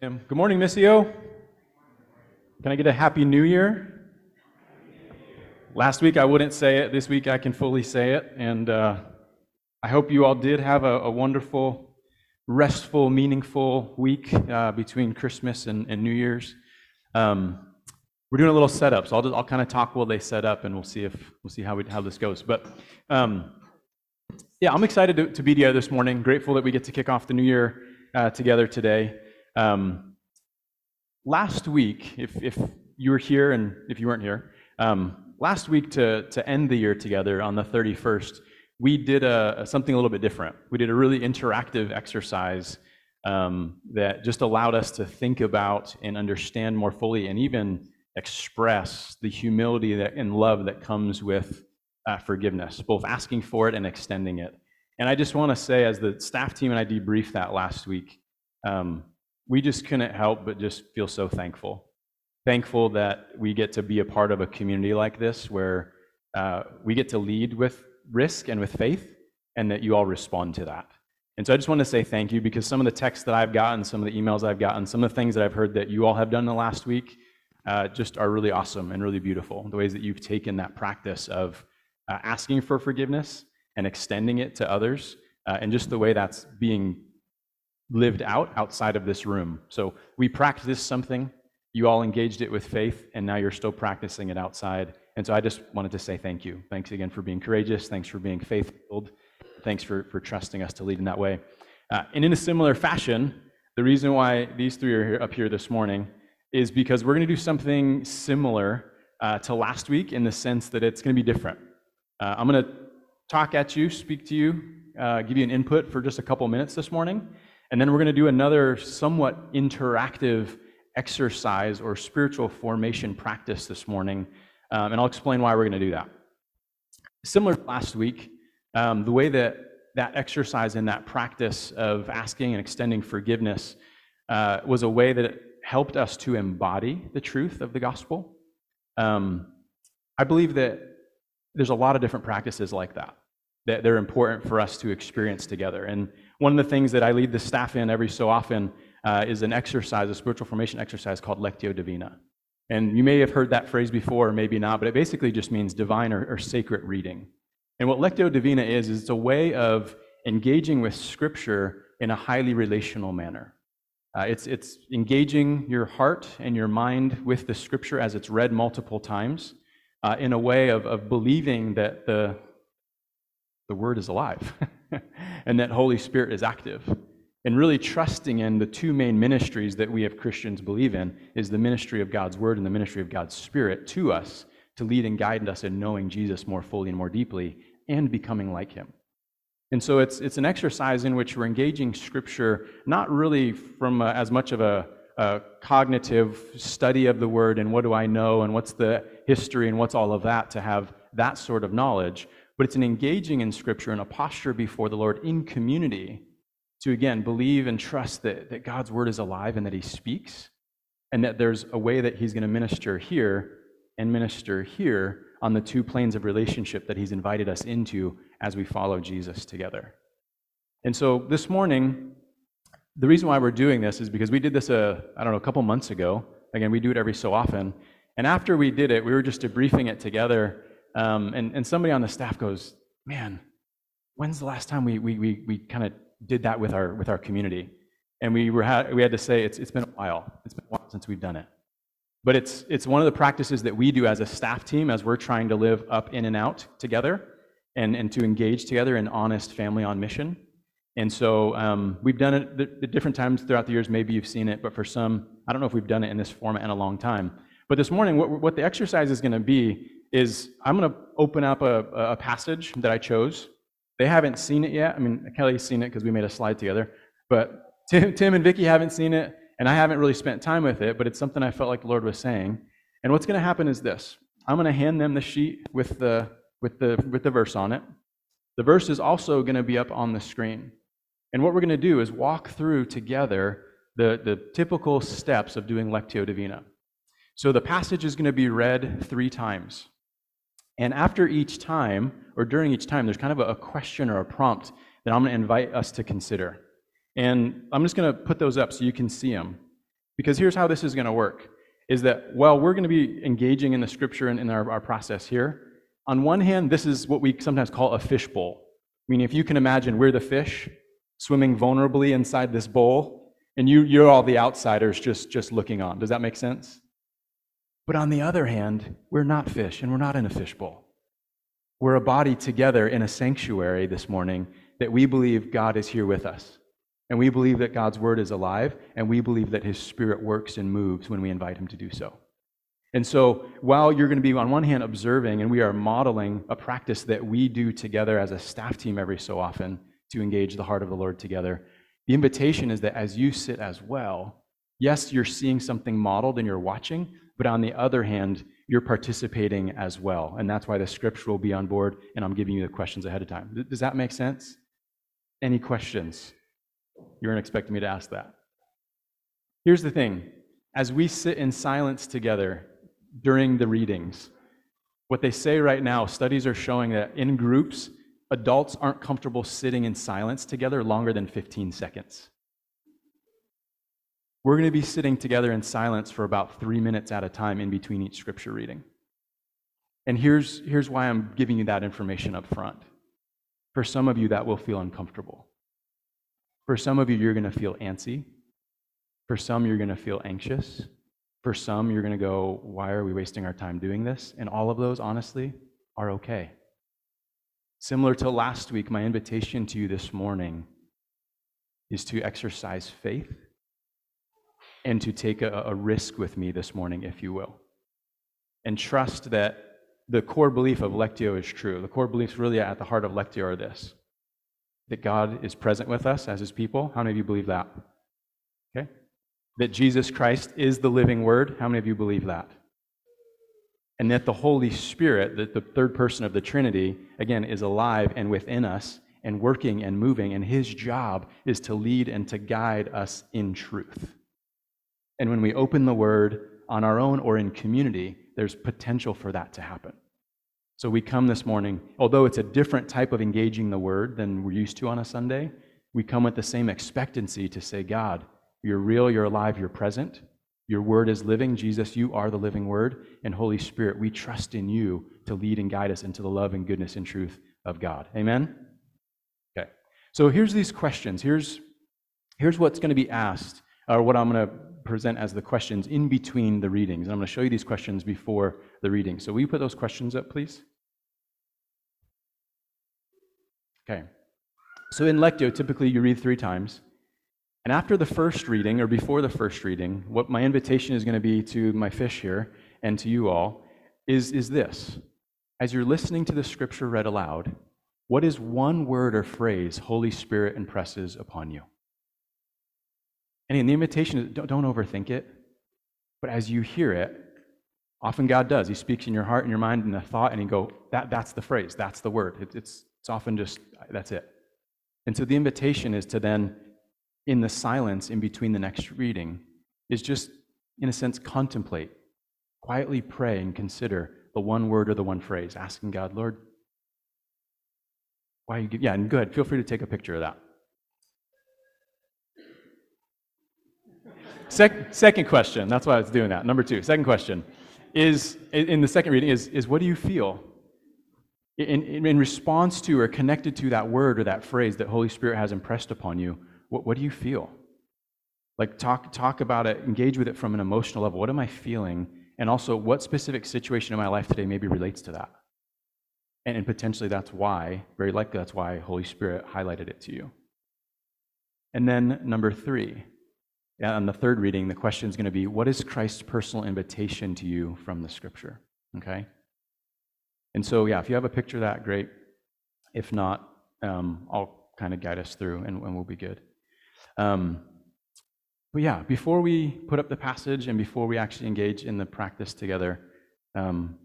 Good morning, Missio. Can I get a happy new year? Last week I wouldn't say it. This week I can fully say it. And uh, I hope you all did have a, a wonderful, restful, meaningful week uh, between Christmas and, and New Year's. Um, we're doing a little setup, so I'll, just, I'll kind of talk while they set up, and we'll see if we'll see how we, how this goes. But um, yeah, I'm excited to, to, be here this morning. Grateful that we get to kick off the new year uh, together today. Um, last week, if, if you were here and if you weren't here, um, last week to, to end the year together on the 31st, we did a, something a little bit different. We did a really interactive exercise um, that just allowed us to think about and understand more fully and even express the humility that, and love that comes with uh, forgiveness, both asking for it and extending it. And I just want to say, as the staff team and I debriefed that last week, um, we just couldn't help but just feel so thankful. Thankful that we get to be a part of a community like this where uh, we get to lead with risk and with faith, and that you all respond to that. And so I just want to say thank you because some of the texts that I've gotten, some of the emails I've gotten, some of the things that I've heard that you all have done in the last week uh, just are really awesome and really beautiful. The ways that you've taken that practice of uh, asking for forgiveness and extending it to others, uh, and just the way that's being lived out outside of this room. So we practiced something, you all engaged it with faith, and now you're still practicing it outside. And so I just wanted to say thank you. Thanks again for being courageous. Thanks for being faith filled. Thanks for, for trusting us to lead in that way. Uh, and in a similar fashion, the reason why these three are here, up here this morning is because we're going to do something similar uh, to last week in the sense that it's going to be different. Uh, I'm going to talk at you, speak to you, uh, give you an input for just a couple minutes this morning. And then we're going to do another somewhat interactive exercise or spiritual formation practice this morning. Um, and I'll explain why we're going to do that. Similar to last week, um, the way that that exercise and that practice of asking and extending forgiveness uh, was a way that helped us to embody the truth of the gospel. Um, I believe that there's a lot of different practices like that that they're important for us to experience together. And one of the things that I lead the staff in every so often uh, is an exercise, a spiritual formation exercise called Lectio Divina. And you may have heard that phrase before, or maybe not, but it basically just means divine or, or sacred reading. And what Lectio Divina is, is it's a way of engaging with Scripture in a highly relational manner. Uh, it's, it's engaging your heart and your mind with the Scripture as it's read multiple times uh, in a way of, of believing that the, the Word is alive and that Holy Spirit is active. And really trusting in the two main ministries that we as Christians believe in is the ministry of God's Word and the ministry of God's Spirit to us to lead and guide us in knowing Jesus more fully and more deeply and becoming like Him. And so it's, it's an exercise in which we're engaging Scripture not really from a, as much of a, a cognitive study of the Word and what do I know and what's the history and what's all of that to have that sort of knowledge, but it's an engaging in Scripture and a posture before the Lord in community to, again, believe and trust that, that God's Word is alive and that He speaks, and that there's a way that He's going to minister here and minister here on the two planes of relationship that He's invited us into as we follow Jesus together. And so this morning, the reason why we're doing this is because we did this, a, I don't know, a couple months ago. Again, we do it every so often. And after we did it, we were just debriefing it together um, and, and somebody on the staff goes, Man, when's the last time we, we, we, we kind of did that with our, with our community? And we, were ha- we had to say, it's, it's been a while. It's been a while since we've done it. But it's, it's one of the practices that we do as a staff team as we're trying to live up in and out together and, and to engage together in honest family on mission. And so um, we've done it at different times throughout the years. Maybe you've seen it, but for some, I don't know if we've done it in this format in a long time. But this morning, what, what the exercise is going to be is I'm going to open up a, a passage that I chose. They haven't seen it yet. I mean, Kelly's seen it because we made a slide together. But Tim, Tim and Vicky haven't seen it, and I haven't really spent time with it, but it's something I felt like the Lord was saying. And what's going to happen is this I'm going to hand them the sheet with the, with, the, with the verse on it. The verse is also going to be up on the screen. And what we're going to do is walk through together the, the typical steps of doing Lectio Divina. So the passage is going to be read three times. And after each time, or during each time, there's kind of a question or a prompt that I'm going to invite us to consider. And I'm just going to put those up so you can see them. Because here's how this is going to work is that, well, we're going to be engaging in the scripture and in our, our process here. On one hand, this is what we sometimes call a fishbowl. I mean, if you can imagine, we're the fish swimming vulnerably inside this bowl, and you, you're all the outsiders just, just looking on. Does that make sense? But on the other hand, we're not fish, and we're not in a fishbowl. We're a body together in a sanctuary this morning that we believe God is here with us. And we believe that God's word is alive, and we believe that his spirit works and moves when we invite him to do so. And so, while you're going to be, on one hand, observing, and we are modeling a practice that we do together as a staff team every so often to engage the heart of the Lord together, the invitation is that as you sit as well, yes, you're seeing something modeled and you're watching, but on the other hand, you're participating as well. And that's why the scripture will be on board, and I'm giving you the questions ahead of time. Does that make sense? Any questions? You weren't expecting me to ask that. Here's the thing as we sit in silence together during the readings, what they say right now, studies are showing that in groups, adults aren't comfortable sitting in silence together longer than 15 seconds. We're going to be sitting together in silence for about three minutes at a time in between each scripture reading. And here's, here's why I'm giving you that information up front. For some of you, that will feel uncomfortable. For some of you, you're going to feel antsy. For some, you're going to feel anxious. For some, you're going to go, Why are we wasting our time doing this? And all of those, honestly, are okay. Similar to last week, my invitation to you this morning is to exercise faith and to take a, a, risk with me this morning, if you will. And trust that the core belief of Lectio is true. The core beliefs really at the heart of Lectio are this that God is present with us as his people. How many of you believe that? Okay. That Jesus Christ is the living word. How many of you believe that? And that the Holy Spirit, that the third person of the Trinity, again, is alive and within us and working and moving, and his job is to lead and to guide us in truth. And when we open the word on our own or in community, there's potential for that to happen. So we come this morning, although it's a different type of engaging the word than we're used to on a Sunday, we come with the same expectancy to say, God, you're real, you're alive, you're present. Your word is living. Jesus, you are the living word. And Holy Spirit, we trust in you to lead and guide us into the love and goodness and truth of God. Amen? Okay. So here's these questions. Here's, here's what's going to be asked, or what I'm going to present as the questions in between the readings. And I'm going to show you these questions before the reading. So will you put those questions up, please? Okay. So in Lectio, typically you read three times. And after the first reading, or before the first reading, what my invitation is going to be to my fish here and to you all is, is this. As you're listening to the scripture read aloud, what is one word or phrase Holy Spirit impresses upon you? And the invitation is don't, don't overthink it. But as you hear it, often God does. He speaks in your heart and your mind and a thought, and you go, that, that's the phrase, that's the word. It, it's, it's often just, that's it. And so the invitation is to then, in the silence in between the next reading, is just, in a sense, contemplate, quietly pray and consider the one word or the one phrase, asking God, Lord, why you give, yeah, and good. Feel free to take a picture of that. Sec- second question, that's why I was doing that. Number two, second question is in the second reading is, is what do you feel? In, in, in, response to or connected to that word or that phrase that Holy Spirit has impressed upon you, what, what do you feel? Like talk, talk about it, engage with it from an emotional level. What am I feeling? And also, what specific situation in my life today maybe relates to that? And, and potentially that's why, very likely that's why Holy Spirit highlighted it to you. And then number three, on the third reading, the question is going to be what is Christ's personal invitation to you from the scripture? Okay? And so, yeah, if you have a picture of that, great. If not, um, I'll kind of guide us through and, and we'll be good. Um, but yeah, before we put up the passage and before we actually engage in the practice together, um,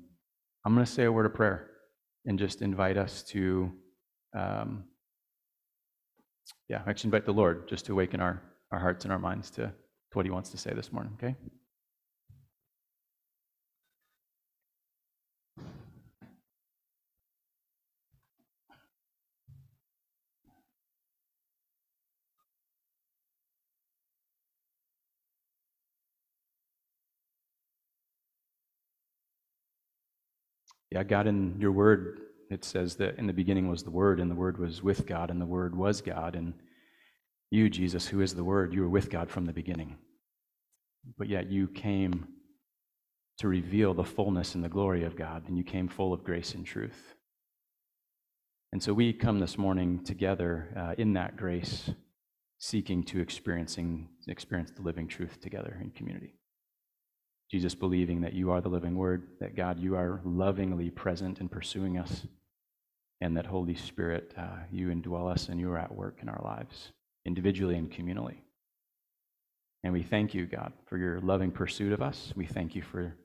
I'm going to say a word of prayer and just invite us to, um, yeah, actually invite the Lord just to awaken our our hearts and our minds to, to what he wants to say this morning, okay? Yeah, God, in your word, it says that in the beginning was the Word, and the Word was with God, and the Word was God. And you, Jesus, who is the Word, you were with God from the beginning. But yet you came to reveal the fullness and the glory of God, and you came full of grace and truth. And so we come this morning together uh, in that grace, seeking to experiencing experience the living truth together in community. Jesus, believing that you are the living word, that God, you are lovingly present and pursuing us, and that Holy Spirit, uh, you indwell us and you are at work in our lives, individually and communally. And we thank you, God, for your loving pursuit of us. We thank you for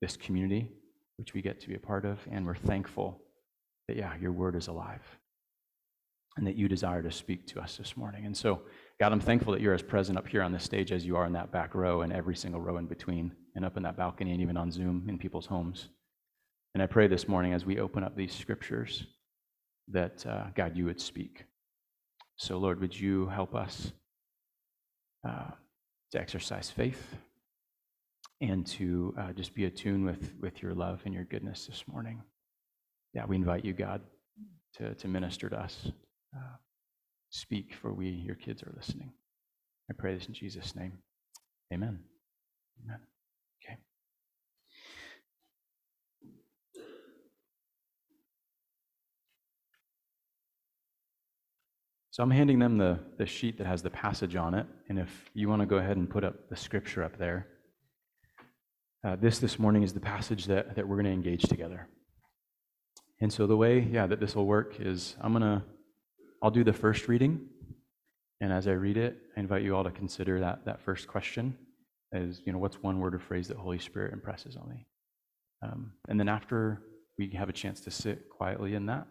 this community, which we get to be a part of, and we're thankful that, yeah, your word is alive and that you desire to speak to us this morning. And so, God, I'm thankful that you're as present up here on this stage as you are in that back row and every single row in between, and up in that balcony and even on Zoom in people's homes. And I pray this morning as we open up these scriptures that, uh, God, you would speak. So, Lord, would you help us uh, to exercise faith and to uh, just be attuned with, with your love and your goodness this morning? Yeah, we invite you, God, to, to minister to us. Uh, speak, for we, your kids, are listening. I pray this in Jesus' name. Amen. Amen. Okay. So I'm handing them the, the sheet that has the passage on it. And if you want to go ahead and put up the scripture up there, uh, this this morning is the passage that, that we're going to engage together. And so the way, yeah, that this will work is I'm going to, I'll do the first reading. And as I read it, I invite you all to consider that, that first question as, you know, what's one word or phrase that Holy Spirit impresses on me? Um, and then after we have a chance to sit quietly in that,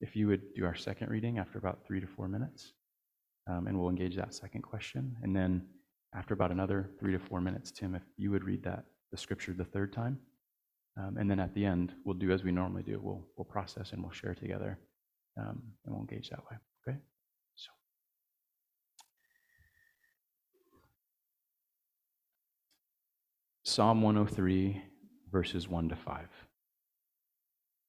if you would do our second reading after about three to four minutes, um, and we'll engage that second question. And then after about another three to four minutes, Tim, if you would read that, the scripture the third time. Um, and then at the end, we'll do as we normally do. We'll, we'll process and we'll share together, um, and we'll engage that way. Okay? So. Psalm 103, verses 1 to 5.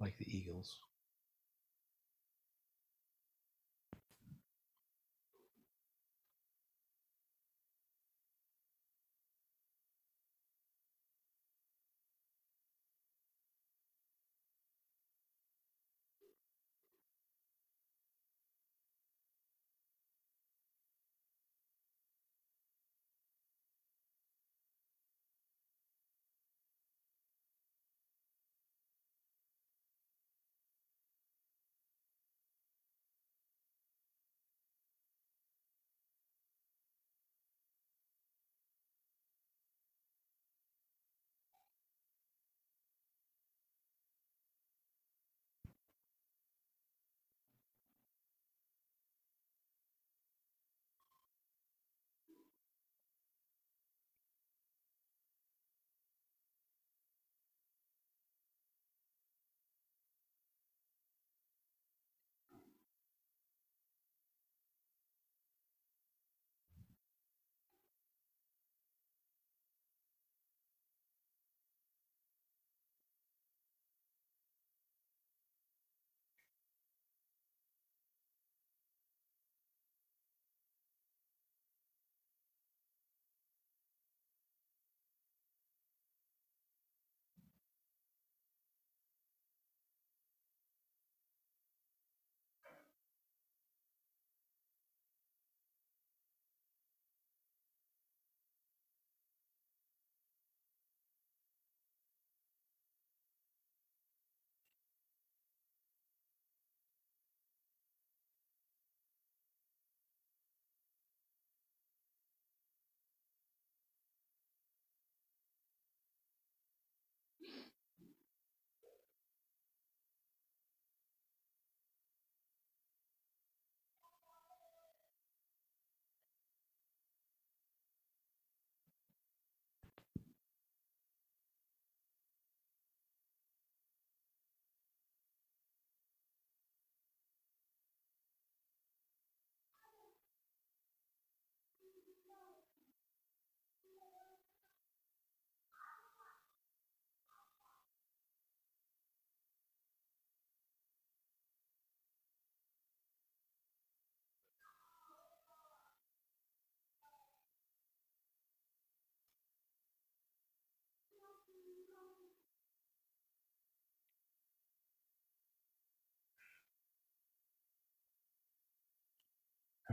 like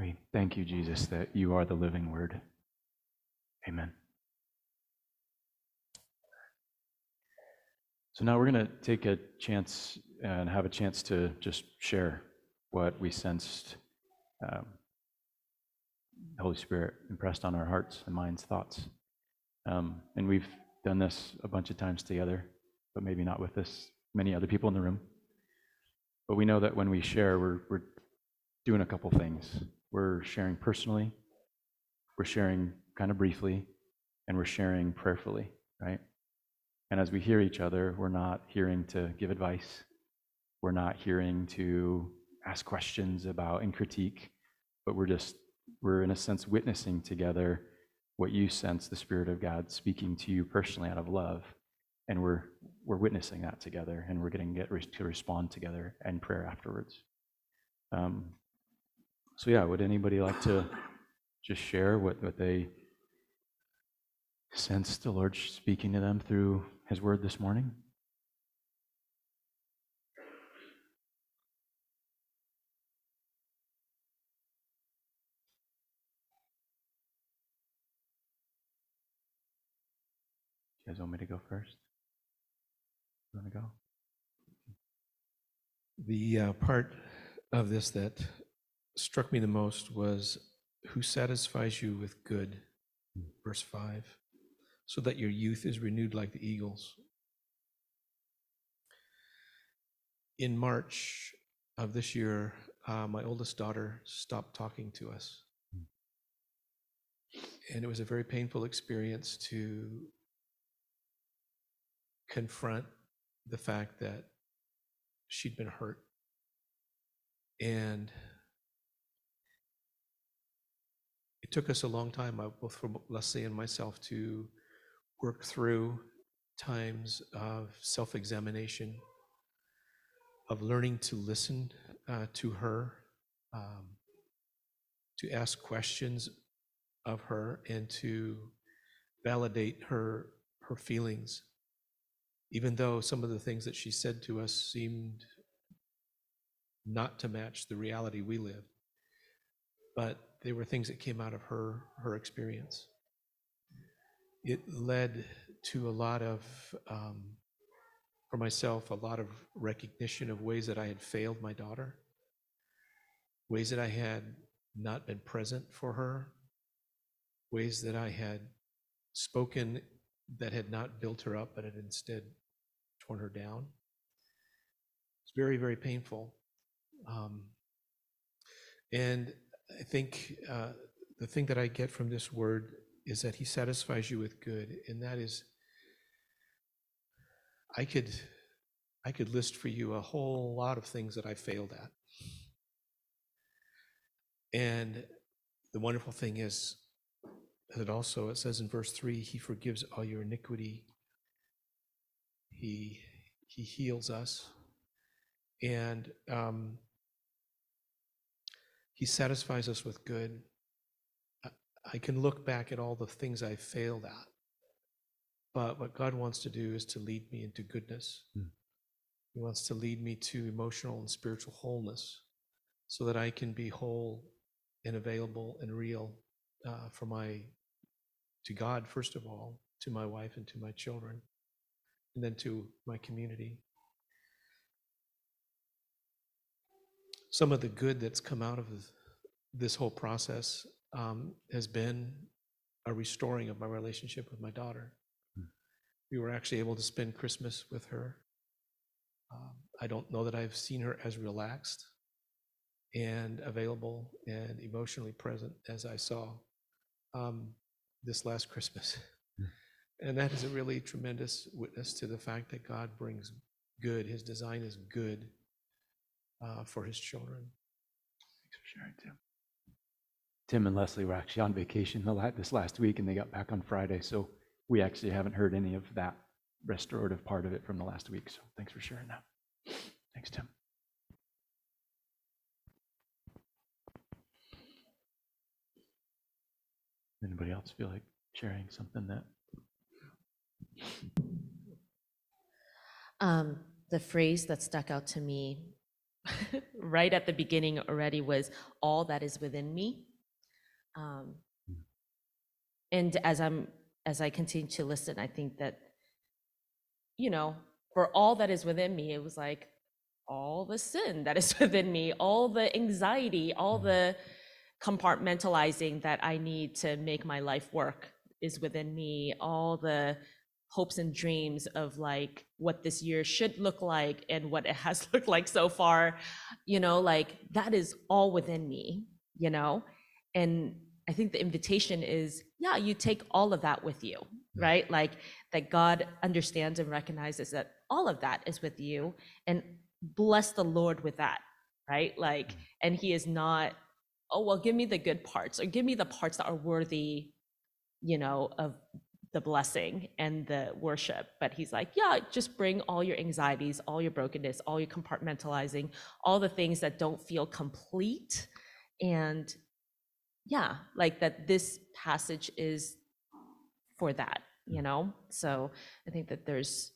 eagles. Thank you, Jesus, that you are the living word. Amen. So now we're going to take a chance and have a chance to just share what we sensed um, the Holy Spirit impressed on our hearts and minds, thoughts. Um, and we've done this a bunch of times together, but maybe not with this many other people in the room. But we know that when we share, we're, we're doing a couple things. We're sharing personally, we're sharing kind of briefly, and we're sharing prayerfully, right? And as we hear each other, we're not hearing to give advice. We're not hearing to ask questions about and critique, but we're just, we're in a sense witnessing together what you sense the Spirit of God speaking to you personally out of love. And we're, we're witnessing that together, and we're getting get to respond together in prayer afterwards. Um, so, yeah, would anybody like to just share what, what they sensed the Lord speaking to them through His Word this morning? You guys want me to go first? You want to go? The uh, part of this that struck me the most was who satisfies you with good, verse 5, so that your youth is renewed like the eagles. In March of this year, uh, my oldest daughter stopped talking to us. And it was a very painful experience to confront the fact that she'd been hurt. And it took us a long time, uh, both for Leslie and myself, to work through times of self examination, of learning to listen uh, to her, um, to ask questions of her, and to validate her, her feelings. Even though some of the things that she said to us seemed not to match the reality we live. But they were things that came out of her her experience it led to a lot of um, for myself a lot of recognition of ways that i had failed my daughter ways that i had not been present for her ways that i had spoken that had not built her up, but had instead torn her down. It's very, very painful. Um, and I think uh, the thing that I get from this word is that he satisfies you with good, and that is, I could, I could list for you a whole lot of things that I failed at. And the wonderful thing is, that also it says in verse 3 he forgives all your iniquity he he heals us and um, he satisfies us with good I, can look back at all the things i failed at but what god wants to do is to lead me into goodness Hmm. he wants to lead me to emotional and spiritual wholeness so that i can be whole and available and real uh, for my to God first of all, to my wife and to my children, and then to my community. Some of the good that's come out of this whole process um, has been a restoring of my relationship with my daughter. Hmm. We were actually able to spend Christmas with her. Um, I don't know that I've seen her as relaxed and available and emotionally present as I saw um, this last Christmas. Mm. And that is a really tremendous witness to the fact that God brings good. His design is good uh, for his children. Thanks for sharing, Tim. Tim and Leslie were actually on vacation the la- this last week, and they got back on Friday, so we actually haven't heard any of that restorative part of it from the last week. So thanks for sharing that. Thanks, Tim. Anybody else feel like sharing something that? Um, the phrase that stuck out to me right at the beginning already was all that is within me. Um, and as I'm as I continue to listen, I think that you know, for all that is within me, it was like all the sin that is within me, all the anxiety, all the compartmentalizing that I need to make my life work is within me, all the hopes and dreams of like what this year should look like and what it has looked like so far, you know, like that is all within me, you know? And I think the invitation is, yeah, you take all of that with you, right? Like that God understands and recognizes that all of that is with you and bless the Lord with that, right? Like, mm-hmm. and He is not, oh, well, give me the good parts or give me the parts that are worthy, you know, of the blessing and the worship. But He's like, yeah, just bring all your anxieties, all your brokenness, all your compartmentalizing, all the things that don't feel complete. And yeah, like that this passage is for that, you know? So I think that there's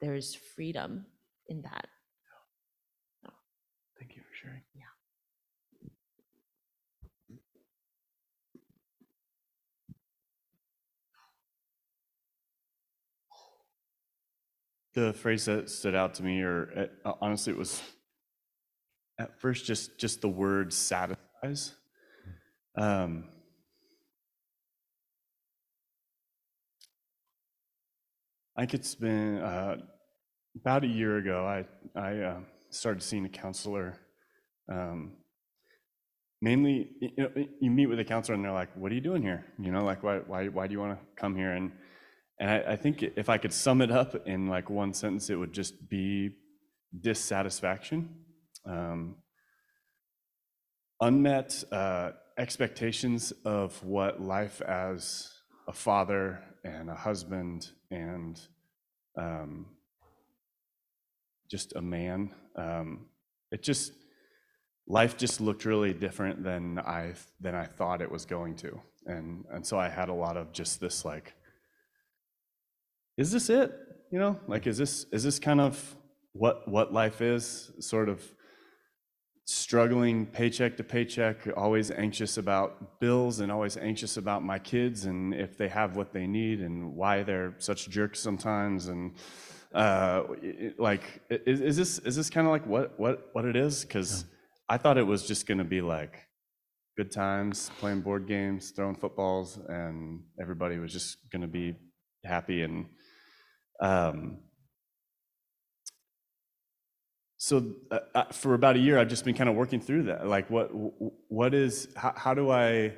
there's freedom in that. Thank you for sharing. The phrase that stood out to me, or uh, honestly, it was at first just just the word satisfies. Um, I think it's been uh, about a year ago. I I uh, started seeing a counselor. Um, mainly, you know, you meet with a counselor and they're like, "What are you doing here? You know, like why why why do you want to come here?" And and I, I think if I could sum it up in like one sentence, it would just be dissatisfaction, um, unmet uh, expectations of what life as a father and a husband and um, just a man. Um, it just life just looked really different than I than I thought it was going to, and and so I had a lot of just this like is this it? You know, like is this is this kind of what what life is? Sort of struggling paycheck to paycheck, always anxious about bills and always anxious about my kids and if they have what they need and why they're such jerks sometimes and uh, like is, is this is this kind of like what what what it is? Because I thought it was just going to be like good times, playing board games, throwing footballs, and everybody was just going to be happy and um, so uh, uh, for about a year, I've just been kind of working through that. Like, what what is how, how do I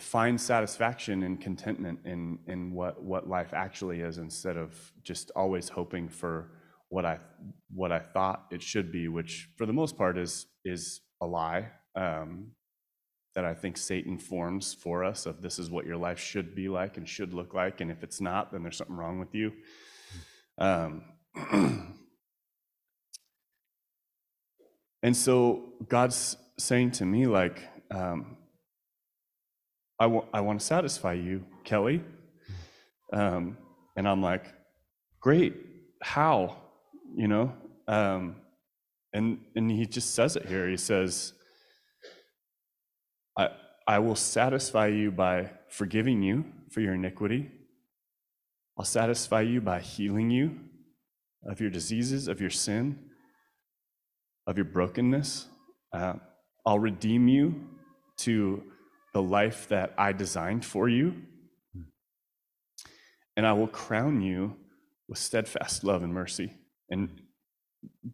find satisfaction and contentment in in what what life actually is, instead of just always hoping for what I what I thought it should be, which for the most part is is a lie. Um, that I think Satan forms for us of this is what your life should be like and should look like, and if it's not, then there's something wrong with you. Um, and so God's saying to me, like, um, I want I want to satisfy you, Kelly. Um, and I'm like, great, how? You know? Um, and and he just says it here. He says, I, I will satisfy you by forgiving you for your iniquity. I'll satisfy you by healing you of your diseases, of your sin, of your brokenness. Uh, I'll redeem you to the life that I designed for you. And I will crown you with steadfast love and mercy. And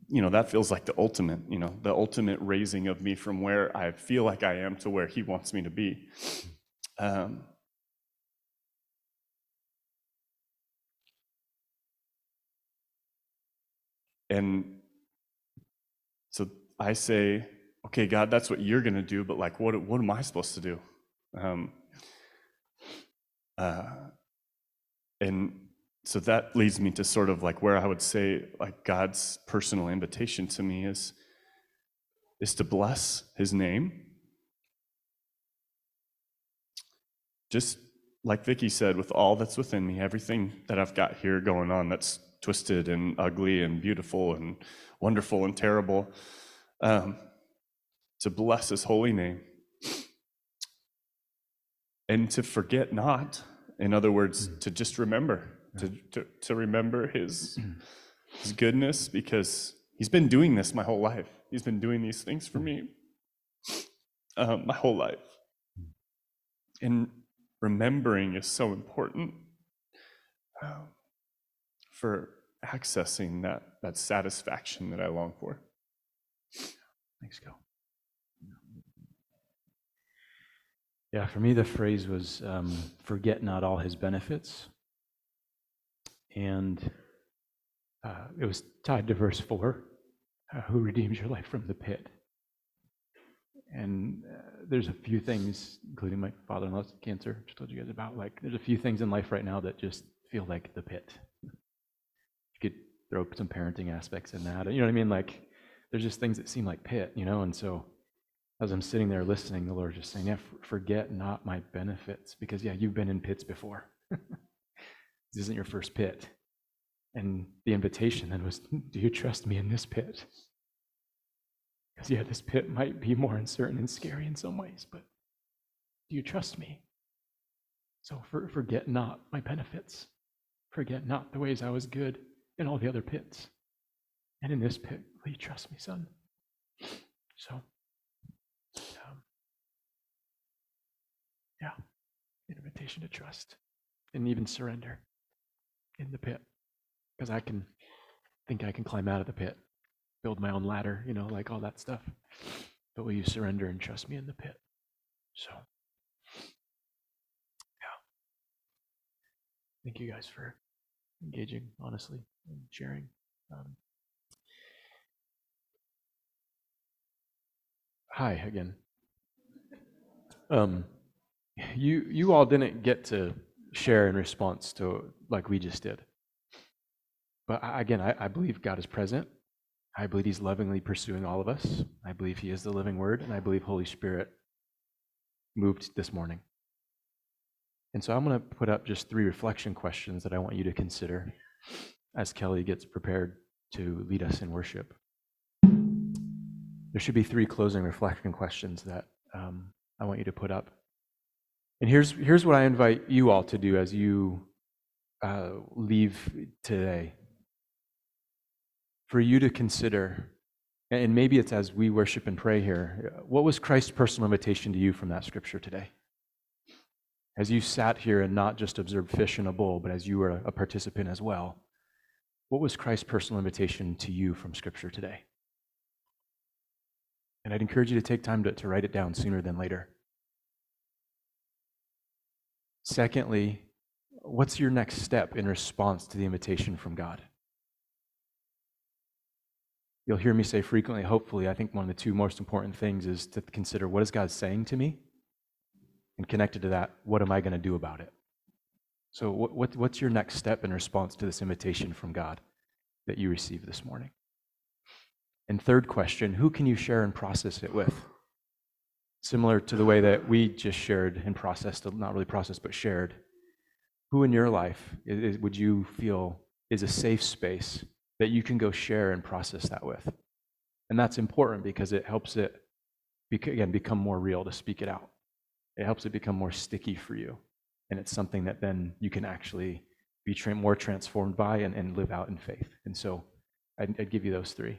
you know, that feels like the ultimate, you know, the ultimate raising of me from where I feel like I am to where he wants me to be. Um, and so I say, okay, God, that's what you're going to do, but like, what, what am I supposed to do? Um, uh, and so that leads me to sort of like where I would say like God's personal invitation to me is is to bless his name. Just like Vicky said, with all that's within me, everything that I've got here going on that's twisted and ugly and beautiful and wonderful and terrible, um, to bless his holy name and to forget not. In other words, to just remember, to, to, to remember his, his goodness because he's been doing this my whole life. He's been doing these things for me um, my whole life. And remembering is so important um, for accessing that, that satisfaction that I long for. Thanks, Cal. Yeah, for me, the phrase was um, forget not all his benefits. And uh, it was tied to verse 4 uh, who redeems your life from the pit. And uh, there's a few things, including my father in law's cancer, which I told you guys about. Like, there's a few things in life right now that just feel like the pit. Throw some parenting aspects in that. You know what I mean? Like, there's just things that seem like pit, you know? And so as I'm sitting there listening, the Lord just saying, Yeah, forget not my benefits. Because, yeah, you've been in pits before. this isn't your first pit. And the invitation then was, Do you trust me in this pit? Because, yeah, this pit might be more uncertain and scary in some ways, but do you trust me? So for, forget not my benefits. Forget not the ways I was good in all the other pits. And in this pit, will you trust me, son? So, um, yeah, an invitation to trust and even surrender in the pit. Because I can think I can climb out of the pit build my own ladder, you know, like all that stuff. But will you surrender and trust me in the pit? So, yeah. Thank you guys for engaging, honestly, sharing. Um, hi again. Um, you you all didn't get to share in response to like we just did. But again, I, I believe God is present I believe he's lovingly pursuing all of us. I believe he is the living word, and I believe Holy Spirit moved this morning. And so I'm going to put up just three reflection questions that I want you to consider as Kelly gets prepared to lead us in worship. There should be three closing reflection questions that um, I want you to put up. And here's, here's what I invite you all to do as you uh, leave today for you to consider, and maybe it's as we worship and pray here, what was Christ's personal invitation to you from that scripture today? As you sat here and not just observed fish in a bowl, but as you were a participant as well, what was Christ's personal invitation to you from scripture today? And I'd encourage you to take time to, to write it down sooner than later. Secondly, what's your next step in response to the invitation from God? You'll hear me say frequently, hopefully, I think one of the two most important things is to consider what is God saying to me? And connected to that, what am I going to do about it? So, what, what, what's your next step in response to this invitation from God that you received this morning? And third question, who can you share and process it with? Similar to the way that we just shared and processed, not really processed, but shared. Who in your life is, would you feel is a safe space that you can go share and process that with. And that's important because it helps it, again, become more real to speak it out. It helps it become more sticky for you. And it's something that then you can actually be tra- more transformed by and, and live out in faith. And so I'd, I'd give you those three.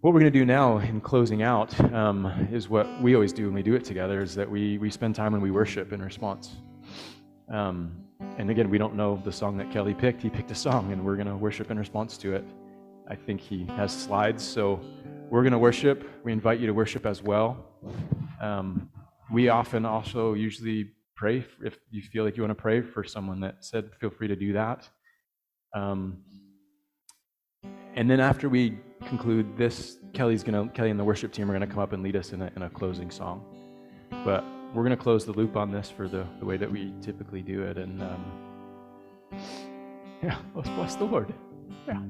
What we're going to do now in closing out um, is what we always do when we do it together is that we, we spend time and we worship in response. Um, and again, we don't know the song that Kelly picked. He picked a song, and we're going to worship in response to it. I think he has slides, so we're going to worship. We invite you to worship as well. Um, we often also usually pray if you feel like you want to pray for someone that said, feel free to do that. Um, and then after we conclude this, Kelly's gonna Kelly and the worship team are gonna come up and lead us in a, in a closing song. But we're to close the loop on this for the, the way that we typically do it. And um, yeah, let's bless the Lord. Yeah.